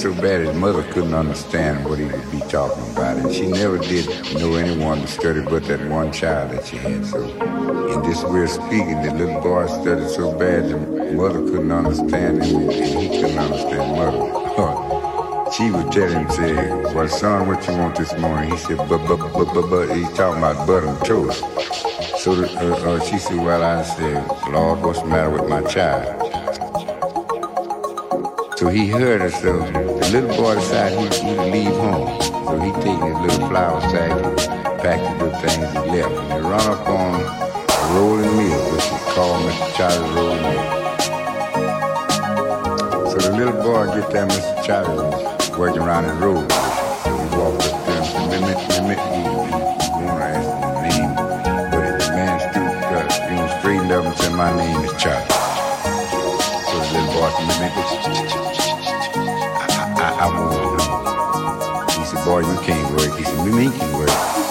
so bad his mother couldn't understand what he would be talking about. And she never did know anyone to study but that one child that she had. So in this way of speaking, the little boy studied so bad the mother couldn't understand him and he couldn't understand mother. she would tell him, say, well, son, what you want this morning? He said, but, but, but, but, but, he's talking about butter and toast. So uh, uh, she said, well, I said, Lord, what's the matter with my child? So he heard her, so the little boy decided he, he'd leave home. So he taking his little flour sack and packed his little things and left. And he run up on a rolling mill, which is called Mr. Charlie's Rolling Mill. So the little boy get there, Mr. Charlie was working around the road. So he walked up to him and said, Mimic, Mimic, he, wanna ask his name. But the man stooped up, you know, straightened up and said, my name is Charlie. So the little boy said, Mimic, I, want. He said, boy, you can't work. He said, me, me can work.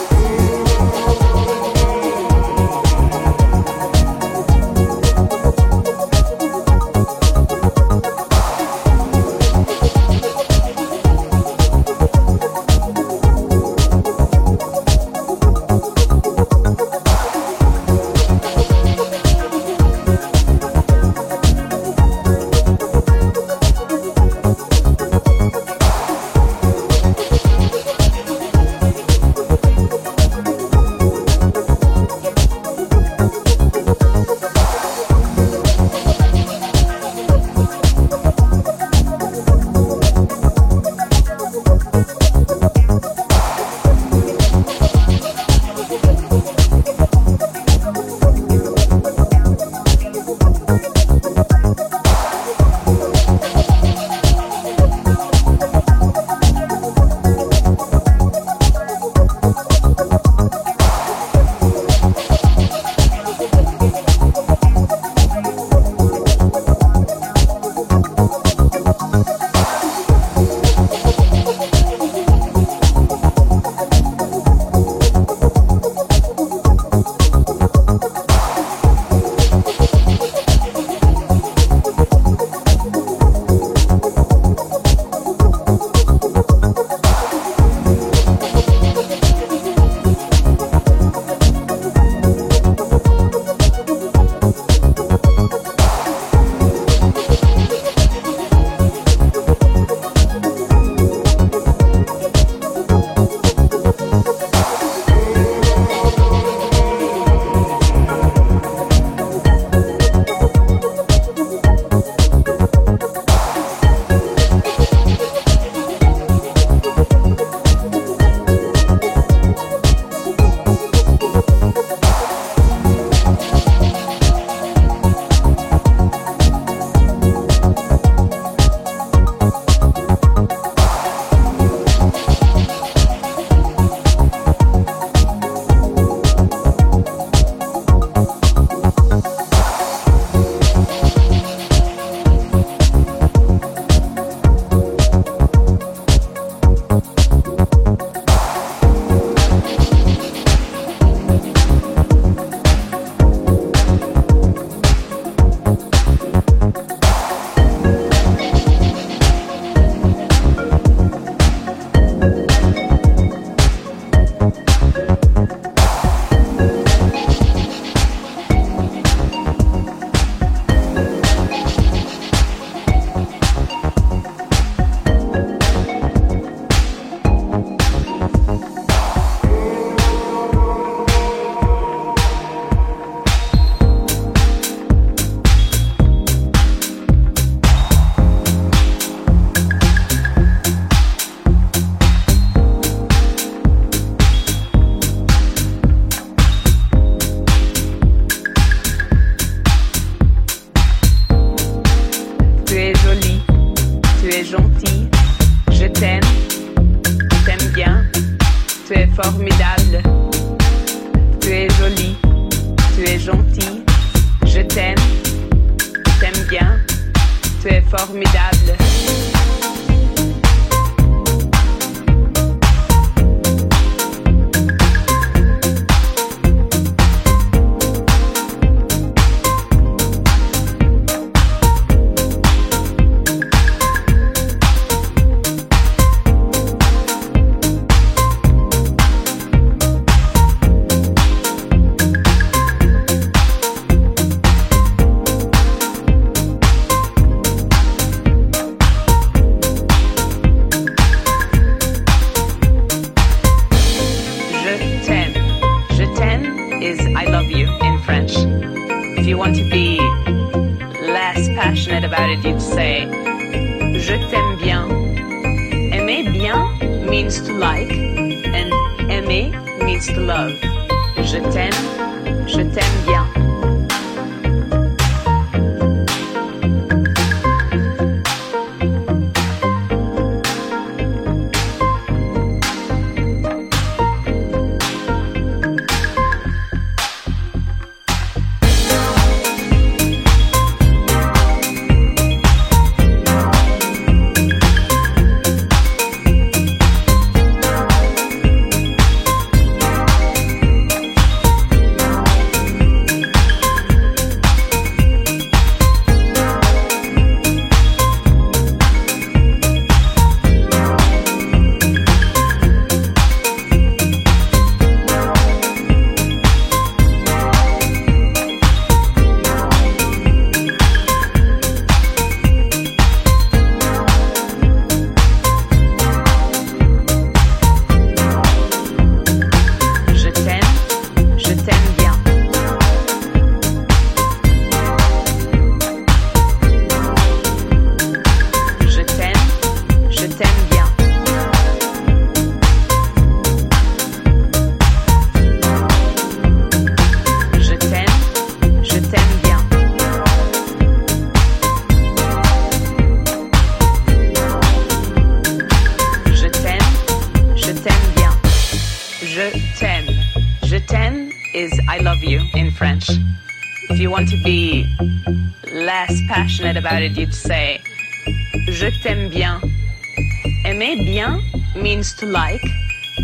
Means to like,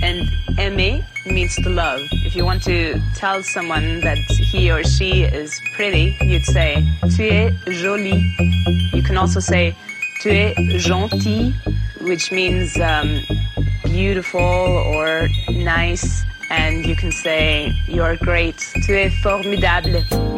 and aimer means to love. If you want to tell someone that he or she is pretty, you'd say, Tu es jolie. You can also say, Tu es gentil, which means um, beautiful or nice. And you can say, You're great. Tu es formidable.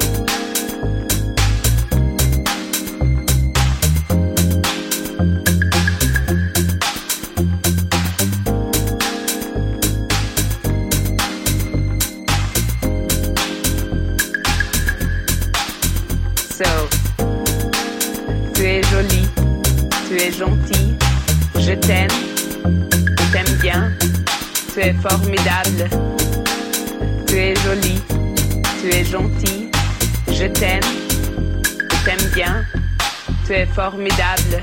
Formidable. Tu es jolie, tu es gentil, je t'aime, je t'aime bien, tu es formidable.